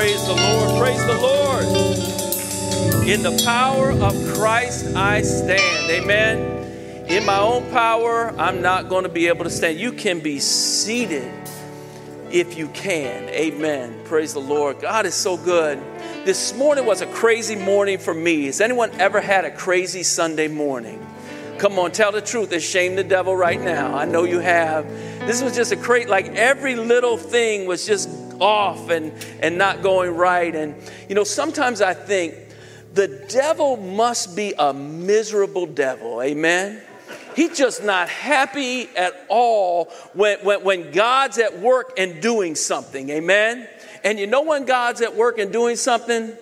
Praise the Lord. Praise the Lord. In the power of Christ, I stand. Amen. In my own power, I'm not going to be able to stand. You can be seated if you can. Amen. Praise the Lord. God is so good. This morning was a crazy morning for me. Has anyone ever had a crazy Sunday morning? Come on, tell the truth and shame the devil right now. I know you have. This was just a crazy, like every little thing was just off and, and not going right. And, you know, sometimes I think the devil must be a miserable devil. Amen. He's just not happy at all when, when, when God's at work and doing something. Amen. And you know when God's at work and doing something?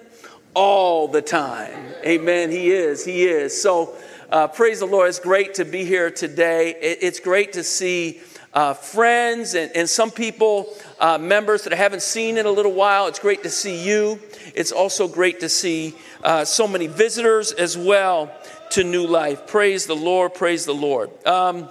All the time. Amen. He is. He is. So uh, praise the Lord. It's great to be here today. It, it's great to see uh, friends and, and some people, uh, members that I haven't seen in a little while. It's great to see you. It's also great to see uh, so many visitors as well to New Life. Praise the Lord. Praise the Lord. A um,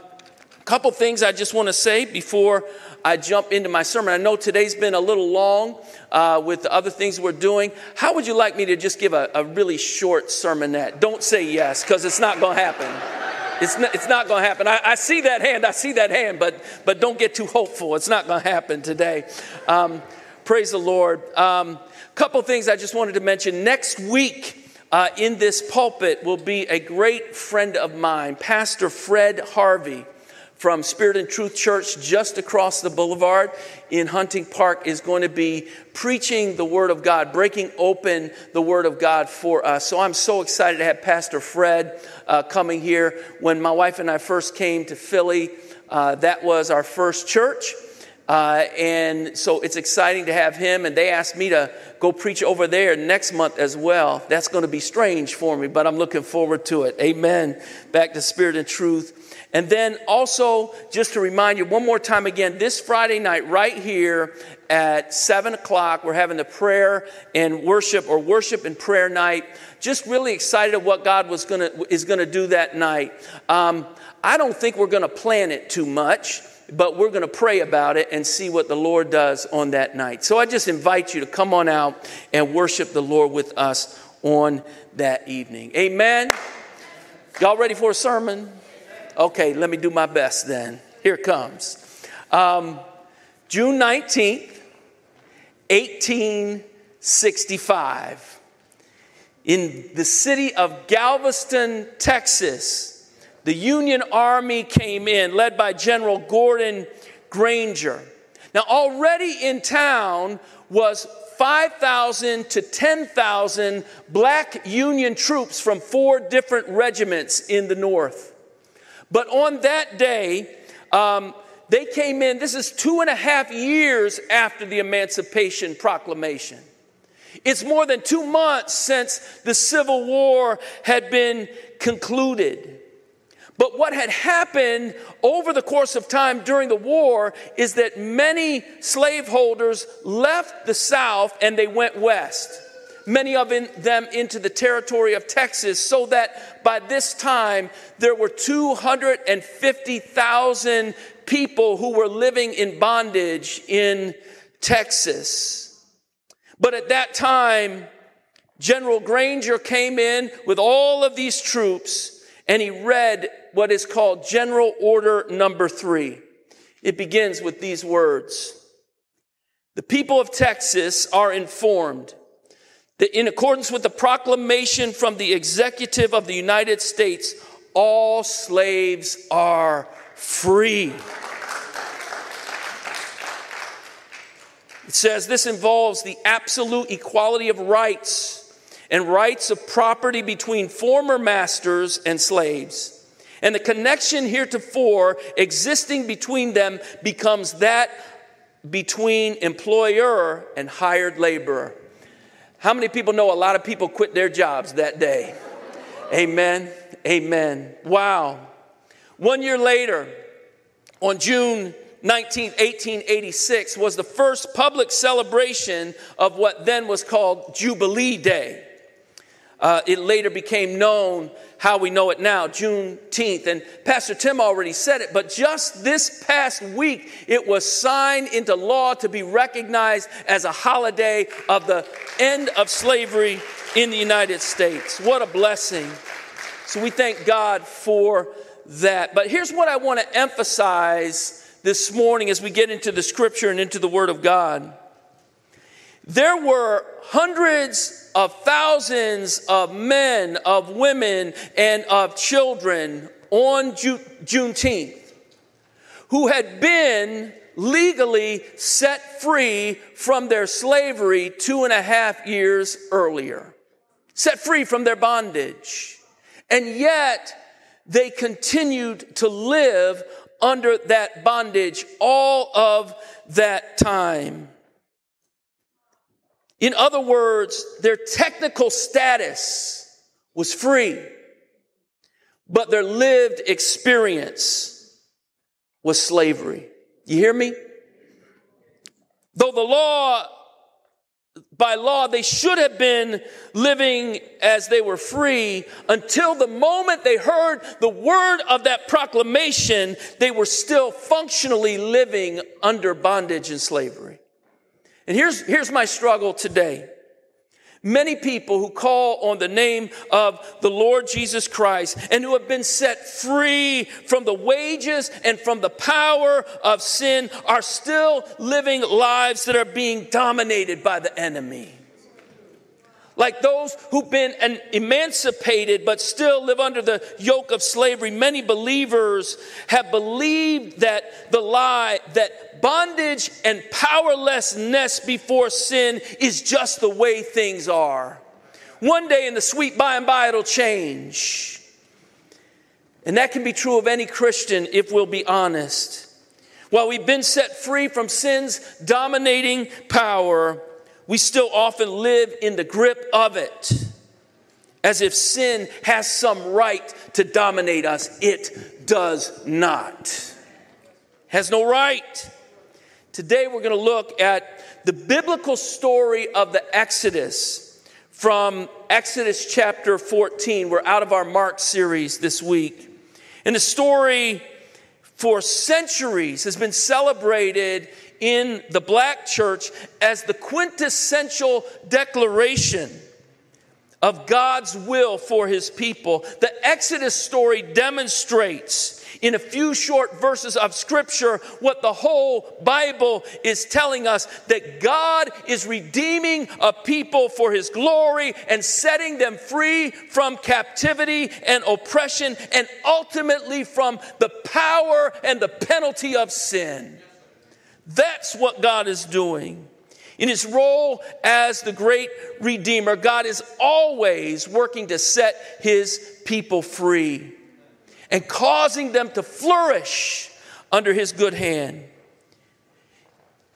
couple things I just want to say before I jump into my sermon. I know today's been a little long uh, with the other things we're doing. How would you like me to just give a, a really short sermonette? Don't say yes, because it's not going to happen. It's not, it's not going to happen. I, I, see that hand. I see that hand, but, but don't get too hopeful. It's not going to happen today. Um, praise the Lord. A um, couple things I just wanted to mention. Next week, uh, in this pulpit will be a great friend of mine, Pastor Fred Harvey from Spirit and Truth Church just across the boulevard in Hunting Park is going to be preaching the Word of God, breaking open the Word of God for us. So I'm so excited to have Pastor Fred uh, coming here. When my wife and I first came to Philly, uh, that was our first church. Uh, and so it's exciting to have him. And they asked me to go preach over there next month as well. That's going to be strange for me, but I'm looking forward to it. Amen. Back to Spirit and Truth. And then also, just to remind you one more time again, this Friday night, right here at 7 o'clock, we're having the prayer and worship or worship and prayer night. Just really excited of what God was gonna, is going to do that night. Um, I don't think we're going to plan it too much but we're going to pray about it and see what the Lord does on that night. So I just invite you to come on out and worship the Lord with us on that evening. Amen. Y'all ready for a sermon? Okay, let me do my best then. Here it comes. Um, June 19th, 1865, in the city of Galveston, Texas, the Union Army came in, led by General Gordon Granger. Now, already in town was 5,000 to 10,000 black Union troops from four different regiments in the North. But on that day, um, they came in, this is two and a half years after the Emancipation Proclamation. It's more than two months since the Civil War had been concluded. But what had happened over the course of time during the war is that many slaveholders left the South and they went west many of them into the territory of Texas, so that by this time there were 250,000 people who were living in bondage in Texas. But at that time, General Granger came in with all of these troops and he read what is called General Order Number Three. It begins with these words The people of Texas are informed that in accordance with the proclamation from the executive of the United States, all slaves are free. It says this involves the absolute equality of rights and rights of property between former masters and slaves. And the connection heretofore existing between them becomes that between employer and hired laborer. How many people know a lot of people quit their jobs that day? Amen. Amen. Wow. One year later, on June 19, 1886, was the first public celebration of what then was called Jubilee Day. Uh, it later became known how we know it now, Juneteenth. And Pastor Tim already said it, but just this past week, it was signed into law to be recognized as a holiday of the end of slavery in the United States. What a blessing. So we thank God for that. But here's what I want to emphasize this morning as we get into the scripture and into the Word of God. There were hundreds of thousands of men, of women, and of children on Ju- Juneteenth who had been legally set free from their slavery two and a half years earlier, set free from their bondage. And yet, they continued to live under that bondage all of that time. In other words, their technical status was free, but their lived experience was slavery. You hear me? Though the law, by law, they should have been living as they were free until the moment they heard the word of that proclamation, they were still functionally living under bondage and slavery. And here's, here's my struggle today. Many people who call on the name of the Lord Jesus Christ and who have been set free from the wages and from the power of sin are still living lives that are being dominated by the enemy like those who've been emancipated but still live under the yoke of slavery. Many believers have believed that the lie that bondage and powerlessness before sin is just the way things are. One day in the sweet by and by it'll change. And that can be true of any Christian if we'll be honest. While we've been set free from sin's dominating power, we still often live in the grip of it as if sin has some right to dominate us. It does not. Has no right. Today we're going to look at the biblical story of the Exodus from Exodus chapter 14. We're out of our Mark series this week. And the story for centuries has been celebrated in the black church as the quintessential declaration of God's will for his people. The Exodus story demonstrates in a few short verses of scripture what the whole Bible is telling us that God is redeeming a people for his glory and setting them free from captivity and oppression and ultimately from the power and the penalty of sin. That's what God is doing. In his role as the great redeemer, God is always working to set his people free and causing them to flourish under his good hand.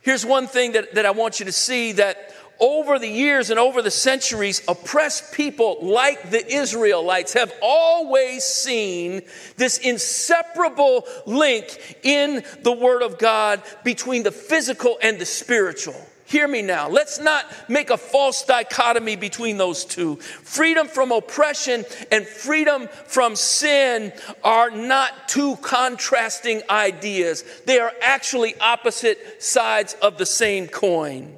Here's one thing that, that I want you to see that over the years and over the centuries, oppressed people like the Israelites have always seen this inseparable link in the Word of God between the physical and the spiritual. Hear me now. Let's not make a false dichotomy between those two. Freedom from oppression and freedom from sin are not two contrasting ideas. They are actually opposite sides of the same coin.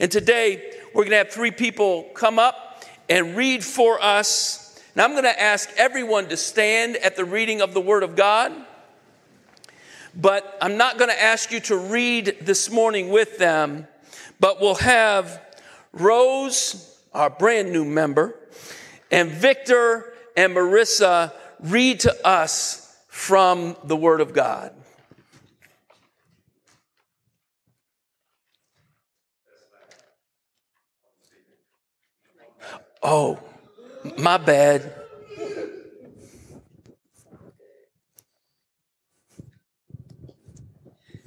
And today, we're going to have three people come up and read for us. And I'm going to ask everyone to stand at the reading of the Word of God. But I'm not going to ask you to read this morning with them, but we'll have Rose, our brand new member, and Victor and Marissa read to us from the Word of God. Oh, my bad.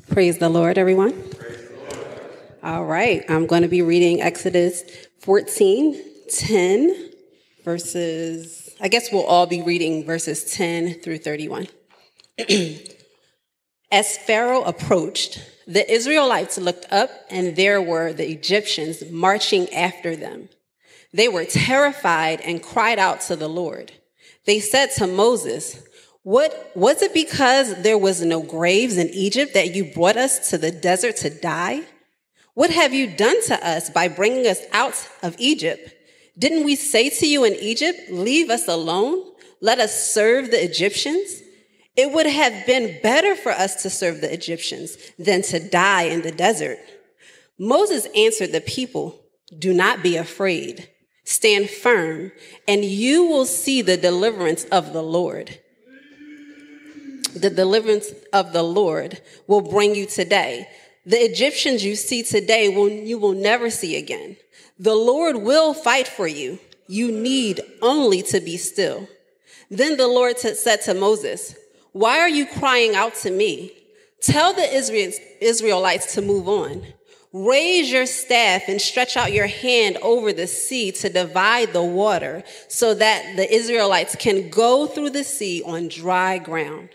Praise the Lord, everyone. All right, I'm going to be reading Exodus 14, 10, verses, I guess we'll all be reading verses 10 through 31. As Pharaoh approached, the Israelites looked up, and there were the Egyptians marching after them. They were terrified and cried out to the Lord. They said to Moses, what, was it because there was no graves in Egypt that you brought us to the desert to die? What have you done to us by bringing us out of Egypt? Didn't we say to you in Egypt, leave us alone? Let us serve the Egyptians? It would have been better for us to serve the Egyptians than to die in the desert. Moses answered the people, do not be afraid. Stand firm and you will see the deliverance of the Lord. The deliverance of the Lord will bring you today. The Egyptians you see today will, you will never see again. The Lord will fight for you. You need only to be still. Then the Lord said to Moses, why are you crying out to me? Tell the Israelites to move on. Raise your staff and stretch out your hand over the sea to divide the water so that the Israelites can go through the sea on dry ground.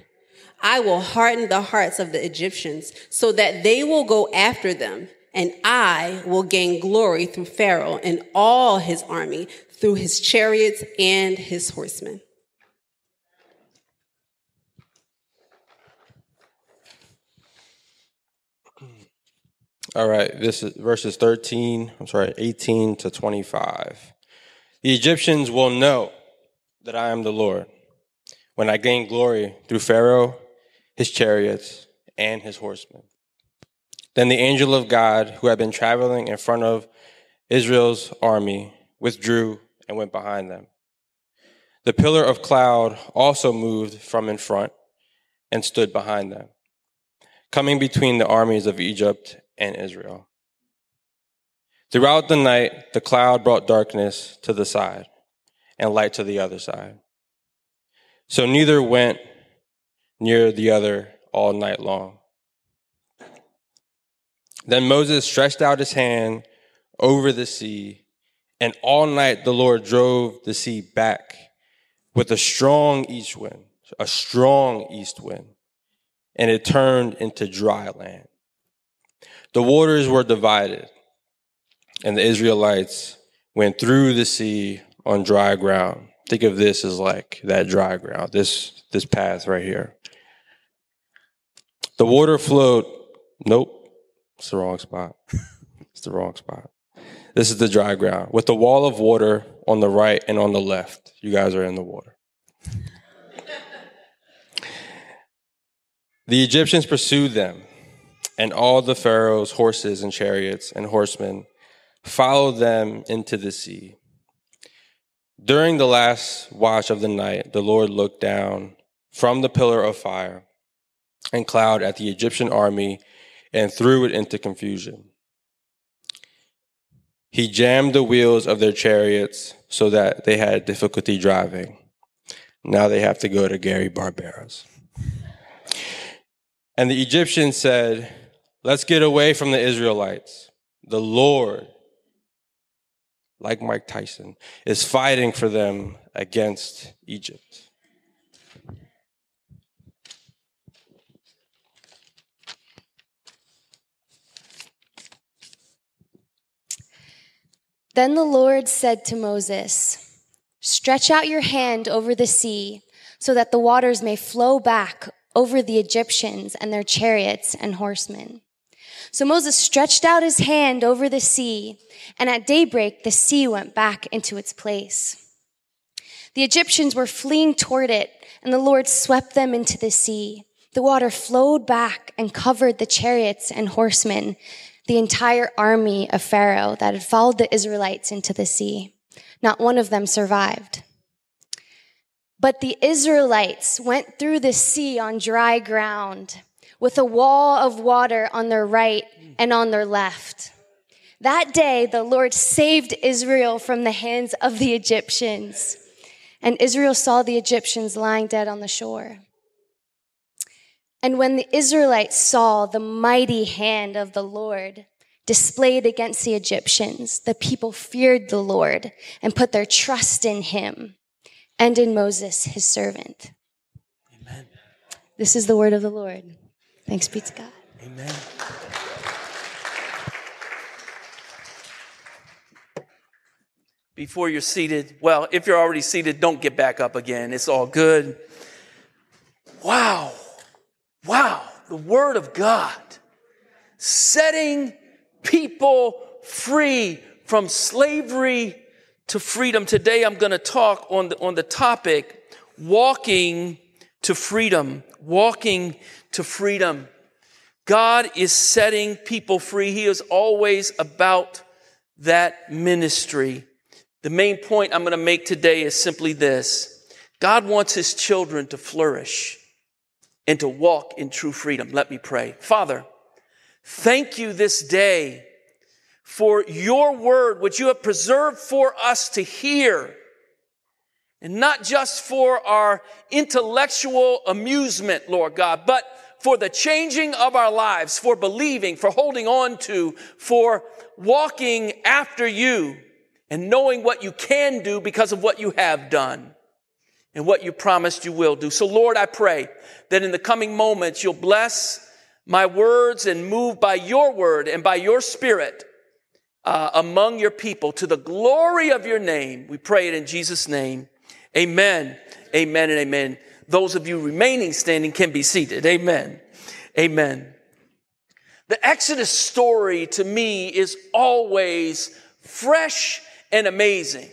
I will harden the hearts of the Egyptians so that they will go after them and I will gain glory through Pharaoh and all his army through his chariots and his horsemen. All right, this is verses 13, I'm sorry, 18 to 25. The Egyptians will know that I am the Lord when I gain glory through Pharaoh, his chariots, and his horsemen. Then the angel of God, who had been traveling in front of Israel's army, withdrew and went behind them. The pillar of cloud also moved from in front and stood behind them, coming between the armies of Egypt and Israel. Throughout the night, the cloud brought darkness to the side and light to the other side. So neither went near the other all night long. Then Moses stretched out his hand over the sea, and all night the Lord drove the sea back with a strong east wind, a strong east wind, and it turned into dry land. The waters were divided, and the Israelites went through the sea on dry ground. Think of this as like that dry ground, this, this path right here. The water flowed. Nope, it's the wrong spot. it's the wrong spot. This is the dry ground with the wall of water on the right and on the left. You guys are in the water. the Egyptians pursued them and all the Pharaoh's horses and chariots and horsemen followed them into the sea. During the last watch of the night, the Lord looked down from the pillar of fire and cloud at the Egyptian army and threw it into confusion. He jammed the wheels of their chariots so that they had difficulty driving. Now they have to go to Gary Barbera's. And the Egyptians said, Let's get away from the Israelites. The Lord, like Mike Tyson, is fighting for them against Egypt. Then the Lord said to Moses, Stretch out your hand over the sea so that the waters may flow back over the Egyptians and their chariots and horsemen. So Moses stretched out his hand over the sea, and at daybreak the sea went back into its place. The Egyptians were fleeing toward it, and the Lord swept them into the sea. The water flowed back and covered the chariots and horsemen, the entire army of Pharaoh that had followed the Israelites into the sea. Not one of them survived. But the Israelites went through the sea on dry ground with a wall of water on their right and on their left. That day, the Lord saved Israel from the hands of the Egyptians. And Israel saw the Egyptians lying dead on the shore. And when the Israelites saw the mighty hand of the Lord displayed against the Egyptians, the people feared the Lord and put their trust in him and in Moses, his servant. Amen. This is the word of the Lord. Thanks be to God. Amen. before you're seated. Well, if you're already seated, don't get back up again. It's all good. Wow. Wow. The Word of God setting people free from slavery to freedom. Today I'm going to talk on the, on the topic walking to freedom. Walking to freedom. God is setting people free. He is always about that ministry. The main point I'm going to make today is simply this. God wants his children to flourish and to walk in true freedom. Let me pray. Father, thank you this day for your word, which you have preserved for us to hear. And not just for our intellectual amusement, Lord God, but for the changing of our lives, for believing, for holding on to, for walking after you and knowing what you can do because of what you have done and what you promised you will do. So Lord, I pray that in the coming moments you'll bless my words and move by your word and by your spirit uh, among your people to the glory of your name. We pray it in Jesus' name. Amen. Amen and amen. Those of you remaining standing can be seated. Amen. Amen. The Exodus story to me is always fresh and amazing.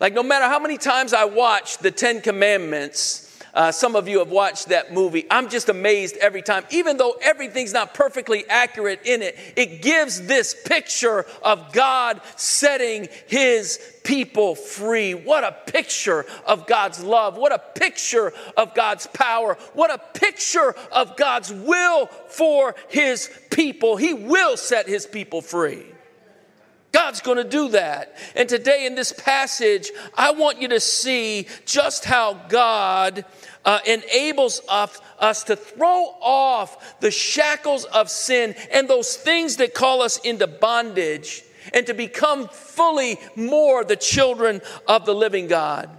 Like, no matter how many times I watch the Ten Commandments, uh, some of you have watched that movie. I'm just amazed every time. Even though everything's not perfectly accurate in it, it gives this picture of God setting his people free. What a picture of God's love. What a picture of God's power. What a picture of God's will for his people. He will set his people free. God's going to do that. And today in this passage, I want you to see just how God uh, enables us, us to throw off the shackles of sin and those things that call us into bondage and to become fully more the children of the living God.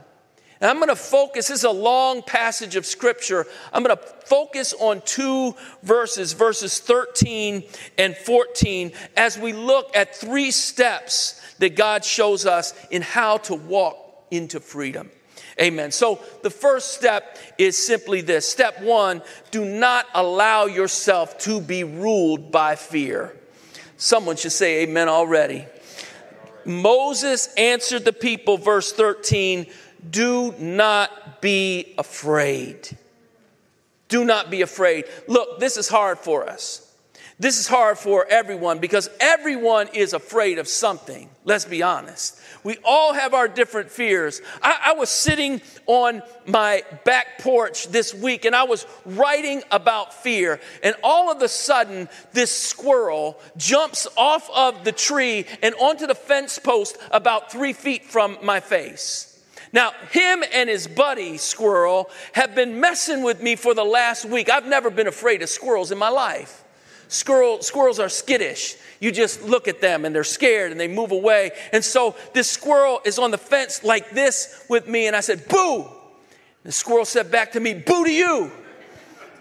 And I'm going to focus, this is a long passage of scripture. I'm going to focus on two verses, verses 13 and 14, as we look at three steps that God shows us in how to walk into freedom. Amen. So the first step is simply this. Step one, do not allow yourself to be ruled by fear. Someone should say amen already. Moses answered the people, verse 13, do not be afraid. Do not be afraid. Look, this is hard for us. This is hard for everyone because everyone is afraid of something. Let's be honest. We all have our different fears. I, I, was sitting on my back porch this week and I was writing about fear, and all of a sudden, this squirrel jumps off of the tree and onto the fence post about three feet from my face. Now, him and his buddy squirrel have been messing with me for the last week. I've never been afraid of squirrels in my life. Squirrel, squirrels are skittish. You just look at them and they're scared and they move away. And so this squirrel is on the fence like this with me, and I said, Boo! The squirrel said back to me, Boo to you.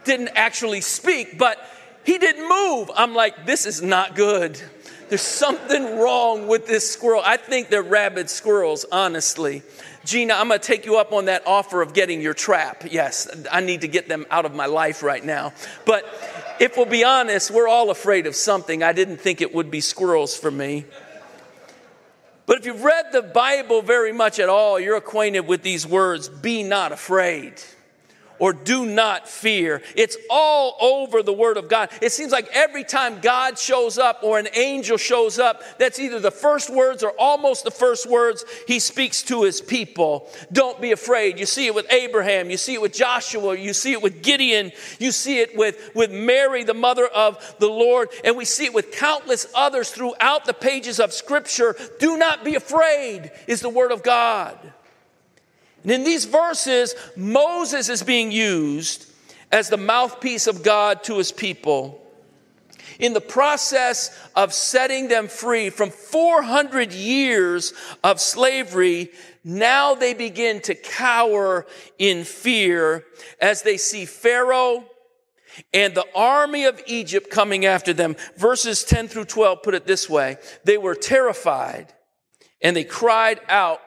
Didn't actually speak, but he didn't move. I'm like, This is not good. There's something wrong with this squirrel. I think they're rabid squirrels, honestly. Gina, I'm going to take you up on that offer of getting your trap. Yes, I need to get them out of my life right now. But if we'll be honest, we're all afraid of something. I didn't think it would be squirrels for me. But if you've read the Bible very much at all, you're acquainted with these words be not afraid or do not fear. It's all over the Word of God. It seems like every time God shows up or an angel shows up, that's either the first words or almost the first words he speaks to his people. Don't be afraid. You see it with Abraham, you see it with Joshua, you see it with Gideon, you see it with, with Mary, the mother of the Lord, and we see it with countless others throughout the pages of Scripture. Do not be afraid, is the Word of God. And in these verses, Moses is being used as the mouthpiece of God to his people. In the process of setting them free from 400 years of slavery, now they begin to cower in fear as they see Pharaoh and the army of Egypt coming after them. Verses 10 through 12 put it this way. They were terrified and they cried out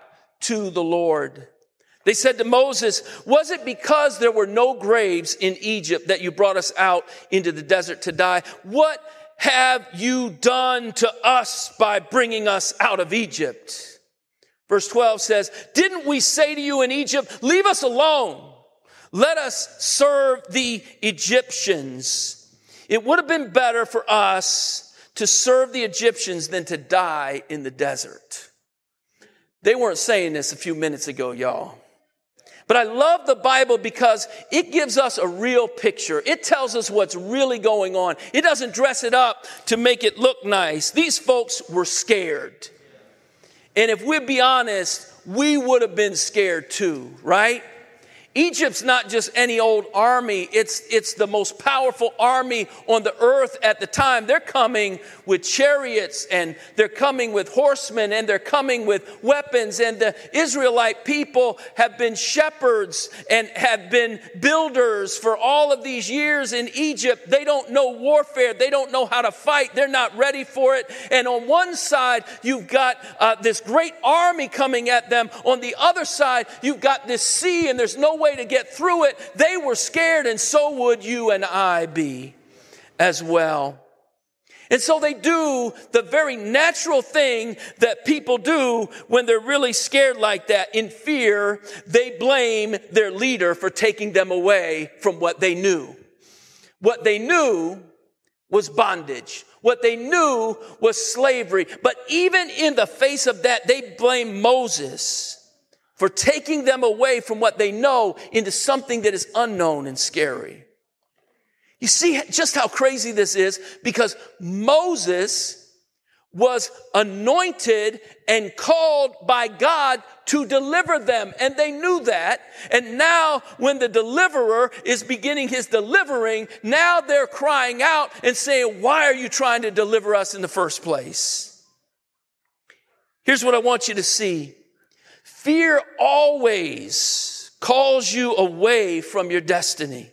to the Lord. They said to Moses, Was it because there were no graves in Egypt that you brought us out into the desert to die? What have you done to us by bringing us out of Egypt? Verse 12 says, Didn't we say to you in Egypt, Leave us alone? Let us serve the Egyptians. It would have been better for us to serve the Egyptians than to die in the desert. They weren't saying this a few minutes ago, y'all. But I love the Bible because it gives us a real picture. It tells us what's really going on. It doesn't dress it up to make it look nice. These folks were scared. And if we'd be honest, we would have been scared too, right? Egypt's not just any old army, it's, it's the most powerful army on the earth at the time. They're coming with chariots and they're coming with horsemen and they're coming with weapons. And the Israelite people have been shepherds and have been builders for all of these years in Egypt. They don't know warfare, they don't know how to fight, they're not ready for it. And on one side, you've got uh, this great army coming at them. On the other side, you've got this sea and there's no way to get through it. They were scared, and so would you and I be as well. And so they do the very natural thing that people do when they're really scared like that. In fear, they blame their leader for taking them away from what they knew. What they knew was bondage. What they knew was slavery. But even in the face of that, they blame Moses for taking them away from what they know into something that is unknown and scary. You see just how crazy this is because Moses was anointed and called by God to deliver them. And they knew that. And now when the deliverer is beginning his delivering, now they're crying out and saying, why are you trying to deliver us in the first place? Here's what I want you to see. Fear always calls you away from your destiny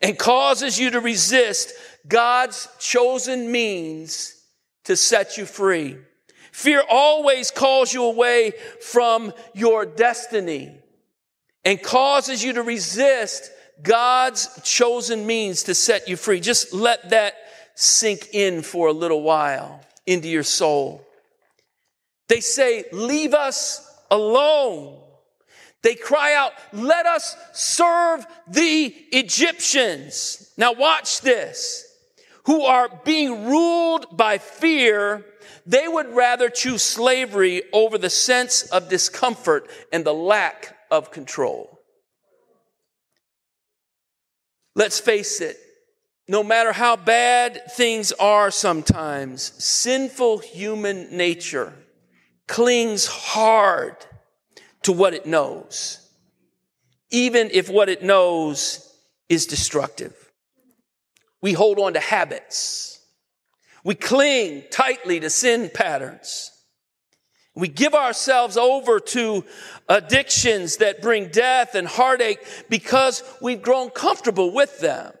and causes you to resist God's chosen means to set you free. Fear always calls you away from your destiny and causes you to resist God's chosen means to set you free. Just let that sink in for a little while into your soul. They say, leave us alone. They cry out, let us serve the Egyptians. Now watch this. Who are being ruled by fear, they would rather choose slavery over the sense of discomfort and the lack of control. Let's face it, no matter how bad things are sometimes, sinful human nature clings hard to what it knows, even if what it knows is destructive. We hold on to habits. We cling tightly to sin patterns. We give ourselves over to addictions that bring death and heartache because we've grown comfortable with them.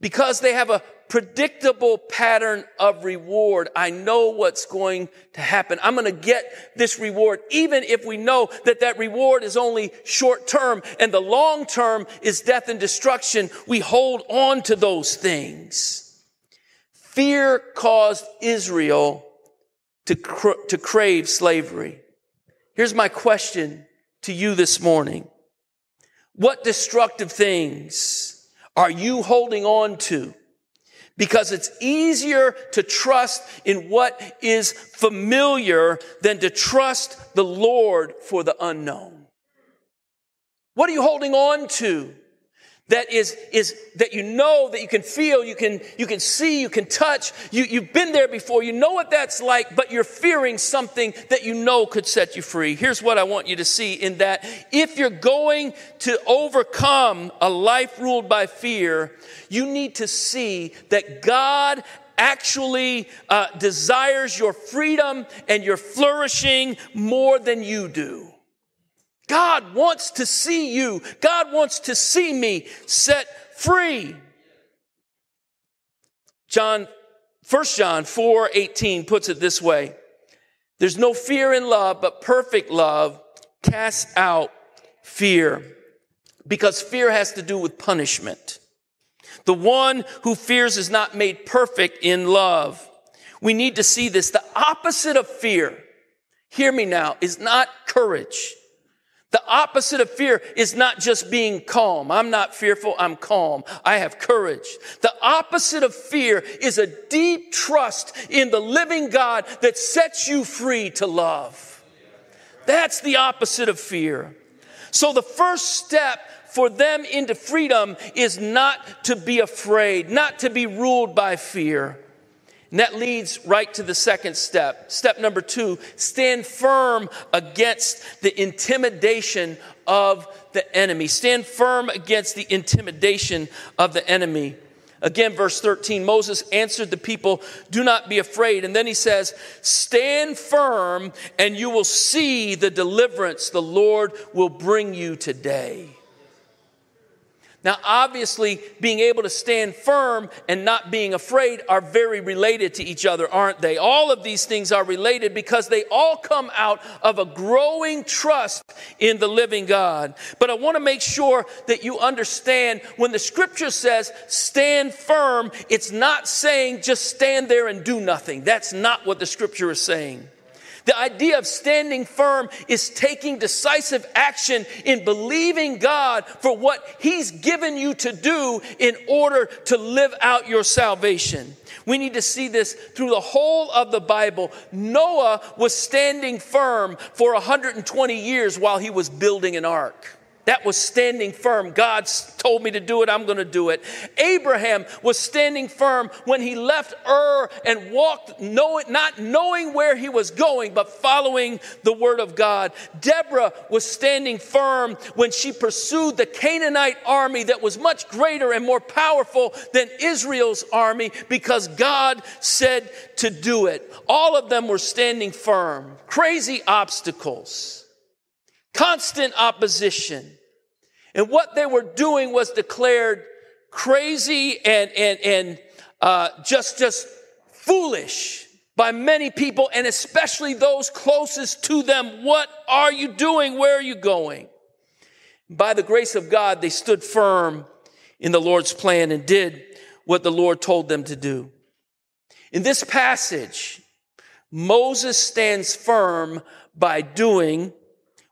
Because they have a predictable pattern of reward. I know what's going to happen. I'm going to get this reward, even if we know that that reward is only short term and the long term is death and destruction. We hold on to those things. Fear caused Israel to, to crave slavery. Here's my question to you this morning. What destructive things are you holding on to? Because it's easier to trust in what is familiar than to trust the Lord for the unknown. What are you holding on to? That is, is that you know, that you can feel, you can, you can see, you can touch. You, you've been there before. You know what that's like, but you're fearing something that you know could set you free. Here's what I want you to see in that if you're going to overcome a life ruled by fear, you need to see that God actually uh, desires your freedom and your flourishing more than you do. God wants to see you. God wants to see me set free. John, 1 John 4 18 puts it this way There's no fear in love, but perfect love casts out fear because fear has to do with punishment. The one who fears is not made perfect in love. We need to see this. The opposite of fear, hear me now, is not courage. The opposite of fear is not just being calm. I'm not fearful, I'm calm. I have courage. The opposite of fear is a deep trust in the living God that sets you free to love. That's the opposite of fear. So the first step for them into freedom is not to be afraid, not to be ruled by fear. And that leads right to the second step. Step number two stand firm against the intimidation of the enemy. Stand firm against the intimidation of the enemy. Again, verse 13 Moses answered the people, Do not be afraid. And then he says, Stand firm, and you will see the deliverance the Lord will bring you today. Now, obviously, being able to stand firm and not being afraid are very related to each other, aren't they? All of these things are related because they all come out of a growing trust in the living God. But I want to make sure that you understand when the scripture says stand firm, it's not saying just stand there and do nothing. That's not what the scripture is saying. The idea of standing firm is taking decisive action in believing God for what He's given you to do in order to live out your salvation. We need to see this through the whole of the Bible. Noah was standing firm for 120 years while he was building an ark. That was standing firm. God told me to do it, I'm going to do it. Abraham was standing firm when he left Ur and walked, not knowing where he was going, but following the word of God. Deborah was standing firm when she pursued the Canaanite army that was much greater and more powerful than Israel's army because God said to do it. All of them were standing firm. Crazy obstacles constant opposition. And what they were doing was declared crazy and, and, and uh, just, just foolish by many people, and especially those closest to them. What are you doing? Where are you going? By the grace of God, they stood firm in the Lord's plan and did what the Lord told them to do. In this passage, Moses stands firm by doing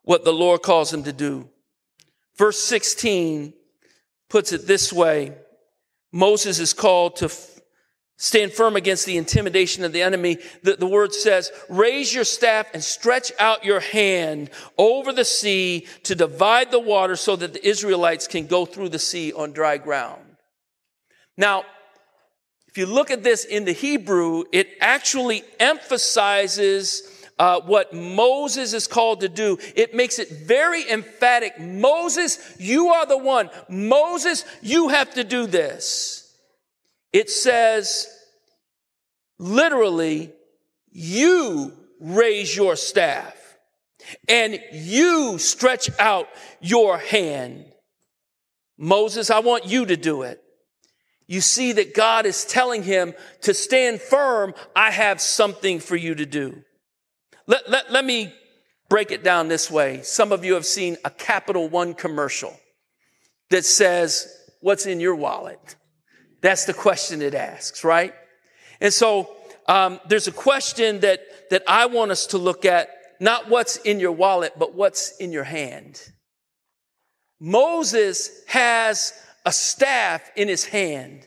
what the Lord calls him to do. Verse 16 puts it this way Moses is called to f- stand firm against the intimidation of the enemy. The, the word says, Raise your staff and stretch out your hand over the sea to divide the water so that the Israelites can go through the sea on dry ground. Now, if you look at this in the Hebrew, it actually emphasizes uh, what Moses is called to do. It makes it very emphatic. Moses, you are the one. Moses, you have to do this. It says, literally, you raise your staff and you stretch out your hand. Moses, I want you to do it. You see that God is telling him to stand firm. I have something for you to do. Let, let, let me break it down this way. Some of you have seen a Capital One commercial that says, What's in your wallet? That's the question it asks, right? And so um, there's a question that, that I want us to look at not what's in your wallet, but what's in your hand. Moses has a staff in his hand,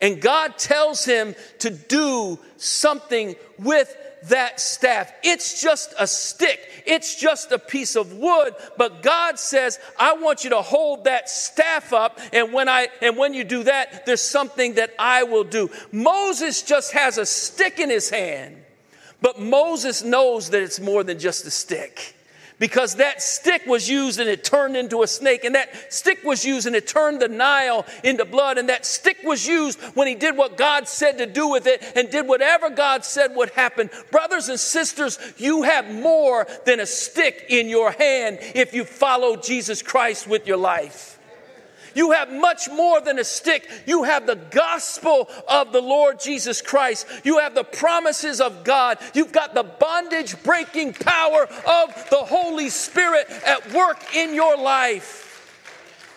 and God tells him to do something with that staff. It's just a stick. It's just a piece of wood. But God says, I want you to hold that staff up. And when I, and when you do that, there's something that I will do. Moses just has a stick in his hand. But Moses knows that it's more than just a stick because that stick was used and it turned into a snake, and that stick was used and it turned the Nile into blood, and that stick was used when he did what God said to do with it and did whatever God said would happen. Brothers and sisters, you have more than a stick in your hand if you follow Jesus Christ with your life. You have much more than a stick. You have the gospel of the Lord Jesus Christ. You have the promises of God. You've got the bondage breaking power of the Holy Spirit at work in your life.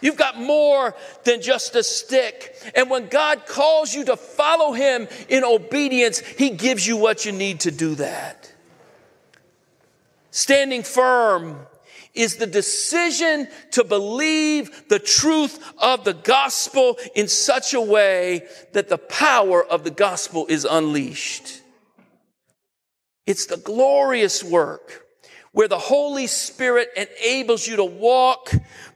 You've got more than just a stick. And when God calls you to follow Him in obedience, He gives you what you need to do that. Standing firm is the decision to believe the truth of the gospel in such a way that the power of the gospel is unleashed. It's the glorious work where the Holy Spirit enables you to walk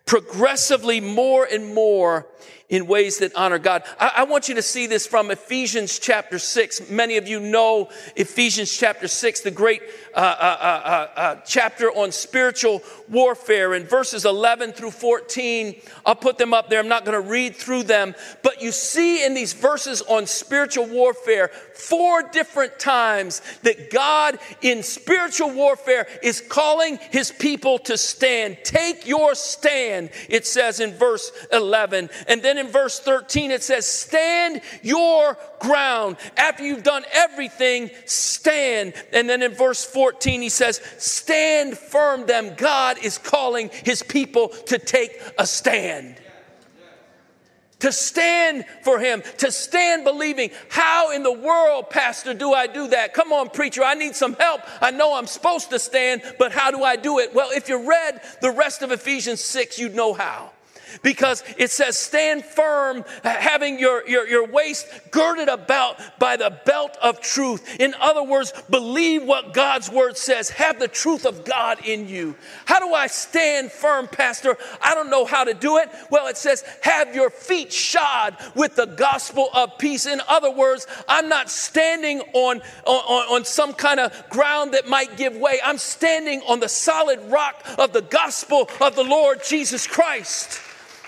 progressively more and more in ways that honor God. I, I, want you to see this from Ephesians chapter 6. Many of you know Ephesians chapter 6, the great uh, uh, uh, uh, chapter on spiritual warfare in verses 11 through 14. I'll put them up there. I'm not going to read through them. But you see in these verses on spiritual warfare, four different times that God in spiritual warfare is calling his people to stand. Take your stand, it says in verse 11. And then in verse 13, it says, Stand your ground. After you've done everything, stand. And then in verse 14, he says, Stand firm. Them God is calling his people to take a stand to stand for him, to stand believing. How in the world, Pastor, do I do that? Come on, preacher, I need some help. I know I'm supposed to stand, but how do I do it? Well, if you read the rest of Ephesians 6, you'd know how because it says, stand firm, having your, your, your waist girded about by the belt of truth. In other words, believe what God's word says. Have the truth of God in you. How do I stand firm, Pastor? I don't know how to do it. Well, it says, have your feet shod with the gospel of peace. In other words, I'm not standing on, on, on some kind of ground that might give way. I'm standing on the solid rock of the gospel of the Lord Jesus Christ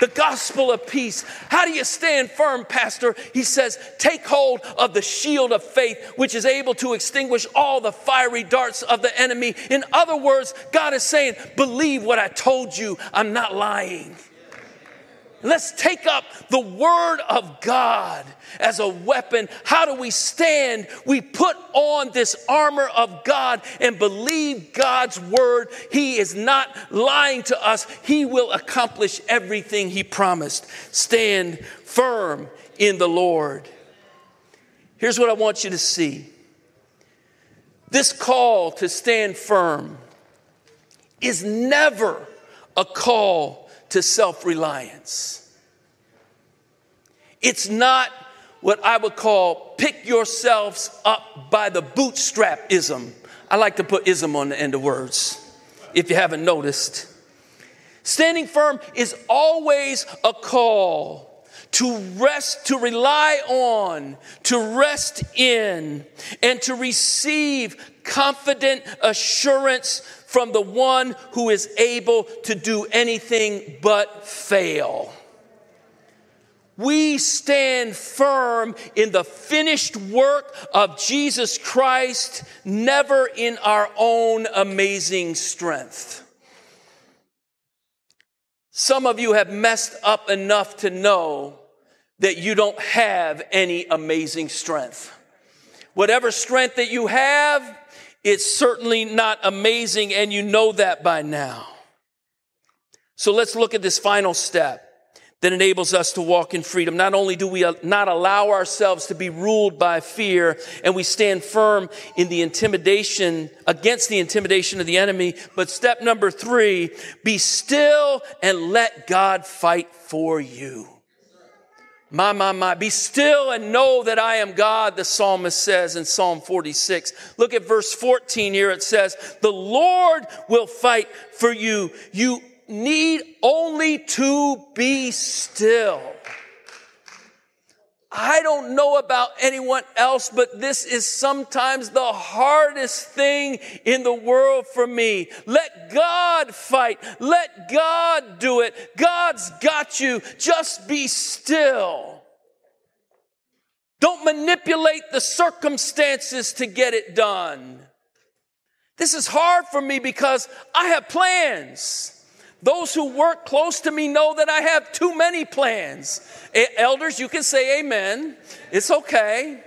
the gospel of peace. How do you stand firm, Pastor? He says, Take hold of the shield of faith, which is able to extinguish all the fiery darts of the enemy. In other words, God is saying, Believe what I told you. I'm not lying. Let's take up the word of God as a weapon. How do we stand? We put on this armor of God and believe God's word. He is not lying to us. He will accomplish everything he promised. Stand firm in the Lord. Here's what I want you to see. This call to stand firm is never a call to self reliance. It's not what I would call pick yourselves up by the bootstrap ism. I like to put ism on the end of words, if you haven't noticed. Standing firm is always a call to rest, to rely on, to rest in, and to receive confident assurance from the one who is able to do anything but fail. We stand firm in the finished work of Jesus Christ, never in our own amazing strength. Some of you have messed up enough to know that you don't have any amazing strength. Whatever strength that you have, it's certainly not amazing, and you know that by now. So let's look at this final step that enables us to walk in freedom. Not only do we not allow ourselves to be ruled by fear and we stand firm in the intimidation, against the intimidation of the enemy, but step number three, be still and let God fight for you. My, my, my. Be still and know that I am God, the psalmist says in Psalm 46. Look at verse 14 here. It says, The Lord will fight for you. You need only to be still. I don't know about anyone else, but this is sometimes the hardest thing in the world for me. Let God fight. Let God do it. God's got you. Just be still. Don't manipulate the circumstances to get it done. This is hard for me because I have plans. Those who work close to me know that I have too many plans. Elders, you can say amen. It's okay.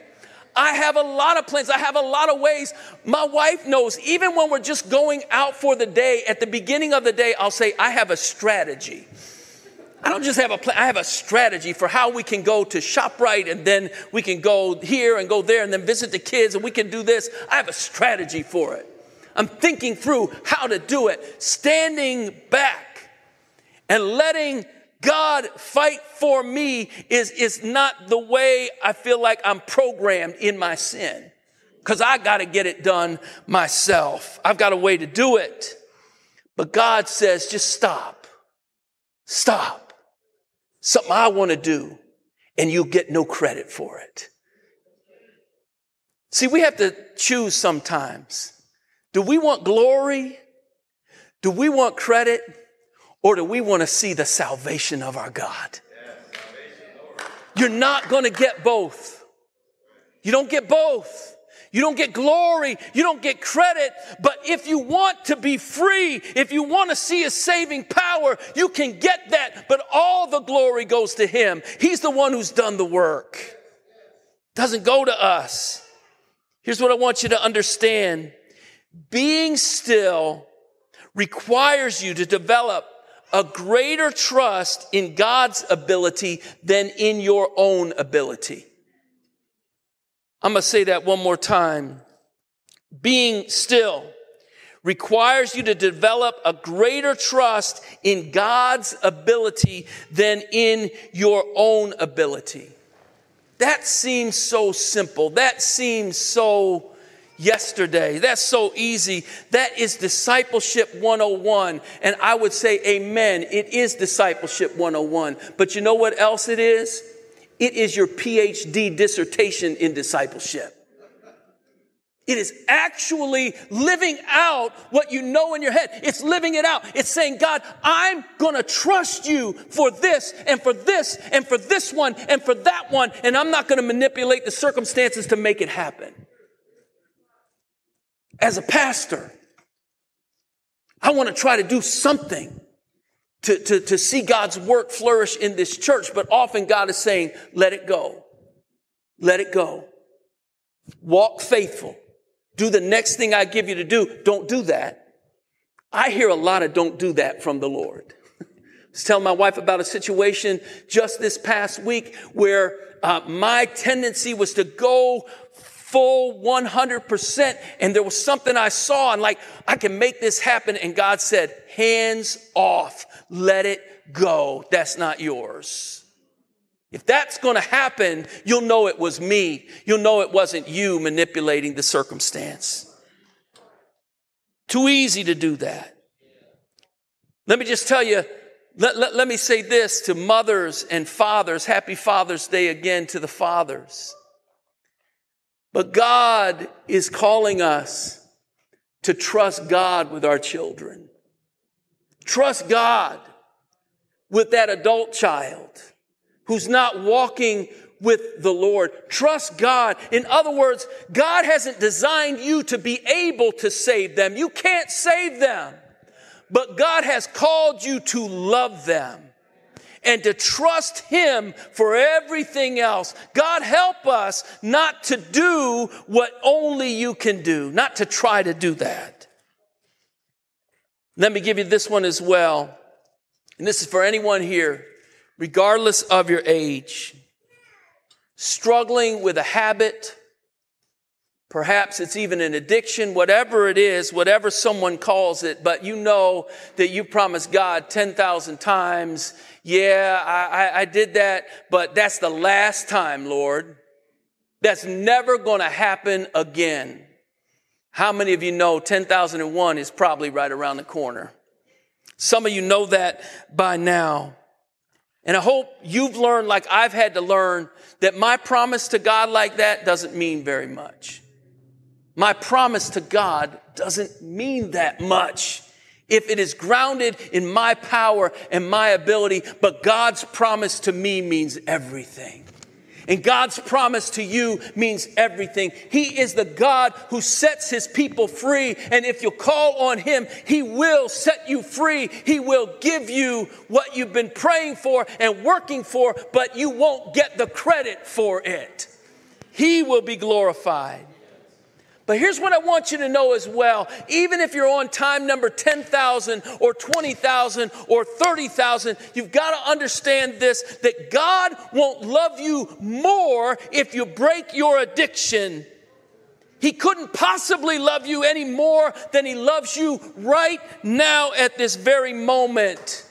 I have a lot of plans. I have a lot of ways. My wife knows, even when we're just going out for the day, at the beginning of the day, I'll say, I have a strategy. I don't just have a plan, I have a strategy for how we can go to ShopRite and then we can go here and go there and then visit the kids and we can do this. I have a strategy for it. I'm thinking through how to do it, standing back and letting God fight for me is, is not the way I feel like I'm programmed in my sin. Because I got to get it done myself. I've got a way to do it. But God says, just stop. Stop. Something I want to do, and you'll get no credit for it. See, we have to choose sometimes. Do we want glory? Do we want credit? Or do we want to see the salvation of our God? You're not going to get both. You don't get both. You don't get glory. You don't get credit. But if you want to be free, if you want to see a saving power, you can get that. But all the glory goes to Him. He's the one who's done the work. Doesn't go to us. Here's what I want you to understand. Being still requires you to develop a greater trust in God's ability than in your own ability. I'm going to say that one more time. Being still requires you to develop a greater trust in God's ability than in your own ability. That seems so simple. That seems so yesterday. That's so easy. That is discipleship 101. And I would say, Amen. It is discipleship 101. But you know what else it is? It is your PhD dissertation in discipleship. It is actually living out what you know in your head. It's living it out. It's saying, God, I'm going to trust you for this and for this and for this one and for that one. And I'm not going to manipulate the circumstances to make it happen as a pastor, I want to try to do something to, to, to see God's work flourish in this church, but often God is saying, let it go. Let it go. Walk faithful. Do the next thing I give you to do. Don't do that. I hear a lot of don't do that from the Lord. I was telling my wife about a situation just this past week where uh, my tendency was to go full 100%. And there was something I saw and like, I can make this happen. And God said, hands off, let it go. That's not yours. If that's going to happen, you'll know it was me. You'll know it wasn't you manipulating the circumstance. Too easy to do that. Let me just tell you, let, let, let me say this to mothers and fathers. Happy Father's Day again to the fathers. But God is calling us to trust God with our children. Trust God with that adult child who's not walking with the Lord. Trust God. In other words, God hasn't designed you to be able to save them. You can't save them. But God has called you to love them and to trust Him for everything else. God, help us not to do what only you can do, not to try to do that. Let me give you this one as well. And this is for anyone here, regardless of your age, struggling with a habit, Perhaps it's even an addiction, whatever it is, whatever someone calls it, but you know that you promised God 10,000 times, yeah, I, I, did that, but that's the last time, Lord. That's never going to happen again. How many of you know 10,001 is probably right around the corner? Some of you know that by now. And I hope you've learned, like I've had to learn, that my promise to God like that doesn't mean very much my promise to God doesn't mean that much if it is grounded in my power and my ability, but God's promise to me means everything. And God's promise to you means everything. He is the God who sets his people free. And if you call on him, he will set you free. He will give you what you've been praying for and working for, but you won't get the credit for it. He will be glorified. But here's what I want you to know as well. Even if you're on time number 10,000 or 20,000 or 30,000, you've got to understand this that God won't love you more if you break your addiction. He couldn't possibly love you any more than He loves you right now at this very moment.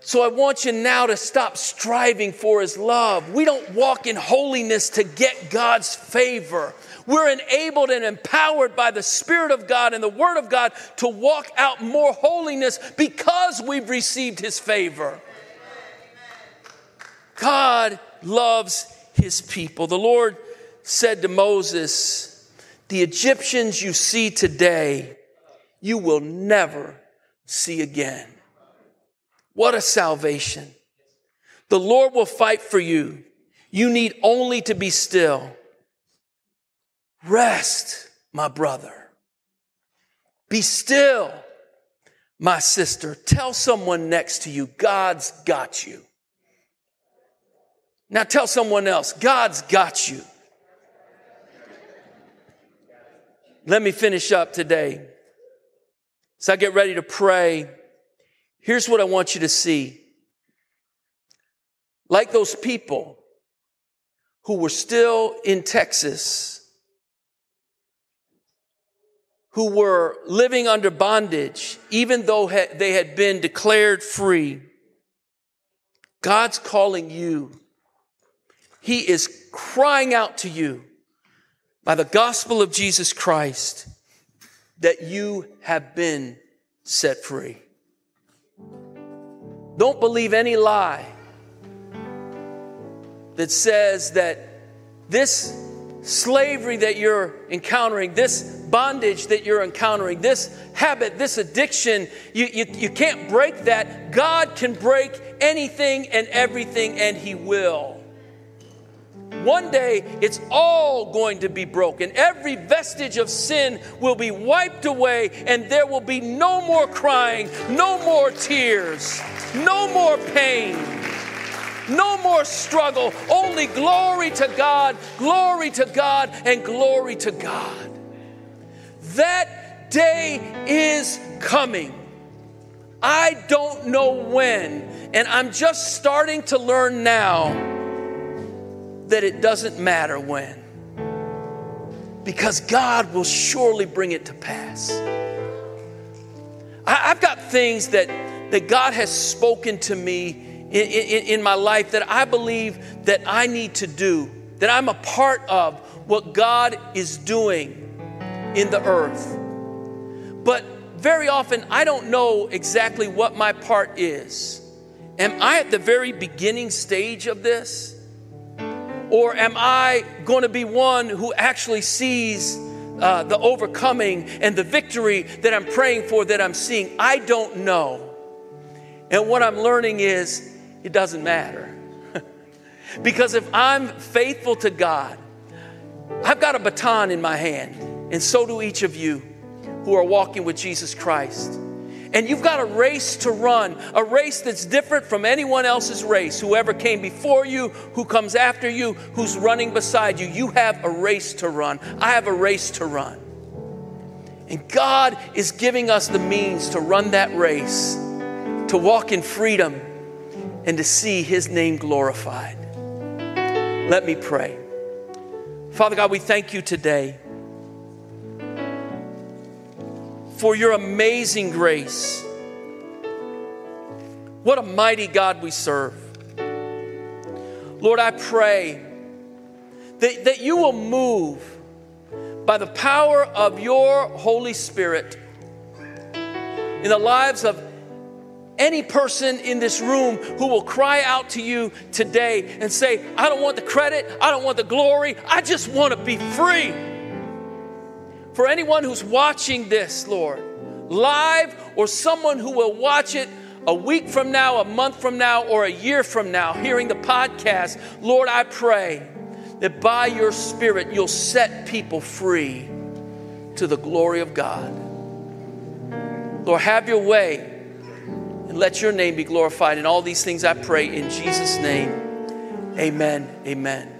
So I want you now to stop striving for His love. We don't walk in holiness to get God's favor. We're enabled and empowered by the Spirit of God and the Word of God to walk out more holiness because we've received His favor. God loves His people. The Lord said to Moses, The Egyptians you see today, you will never see again. What a salvation. The Lord will fight for you. You need only to be still. Rest, my brother. Be still, my sister. Tell someone next to you, God's got you. Now tell someone else, God's got you. Let me finish up today. So I get ready to pray. Here's what I want you to see. Like those people who were still in Texas who were living under bondage, even though they had been declared free. God's calling you. He is crying out to you by the gospel of Jesus Christ that you have been set free. Don't believe any lie that says that this slavery that you're encountering, this bondage that you're encountering, this habit, this addiction, you, you, you can't break that. God can break anything and everything, and He will. One day, it's all going to be broken. Every vestige of sin will be wiped away, and there will be no more crying, no more tears, no more pain. No more struggle. Only glory to God, glory to God, and glory to God. That day is coming. I don't know when, and I'm just starting to learn now that it doesn't matter when. Because God will surely bring it to pass. I, have got things that, that God has spoken to me in, in, in my life that I believe that I need to do, that I'm a part of what God is doing in the earth. But very often, I don't know exactly what my part is. Am I at the very beginning stage of this? Or am I going to be one who actually sees uh, the overcoming and the victory that I'm praying for, that I'm seeing? I don't know. And what I'm learning is it doesn't matter. because if I'm faithful to God, I've got a baton in my hand, and so do each of you who are walking with Jesus Christ. And you've got a race to run, a race that's different from anyone else's race. Whoever came before you, who comes after you, who's running beside you, you have a race to run. I have a race to run. And God is giving us the means to run that race, to walk in freedom and to see His name glorified. Let me pray. Father God, we thank you today for your amazing grace. What a mighty God we serve. Lord, I pray that, that you will move by the power of your Holy Spirit in the lives of any person in this room who will cry out to you today and say, I don't want the credit, I don't want the glory, I just want to be free. For anyone who's watching this, Lord, live or someone who will watch it a week from now, a month from now, or a year from now, hearing the podcast, Lord, I pray that by your Spirit you'll set people free to the glory of God. Lord, have your way and let your name be glorified in all these things, I pray, in Jesus' name. Amen. Amen.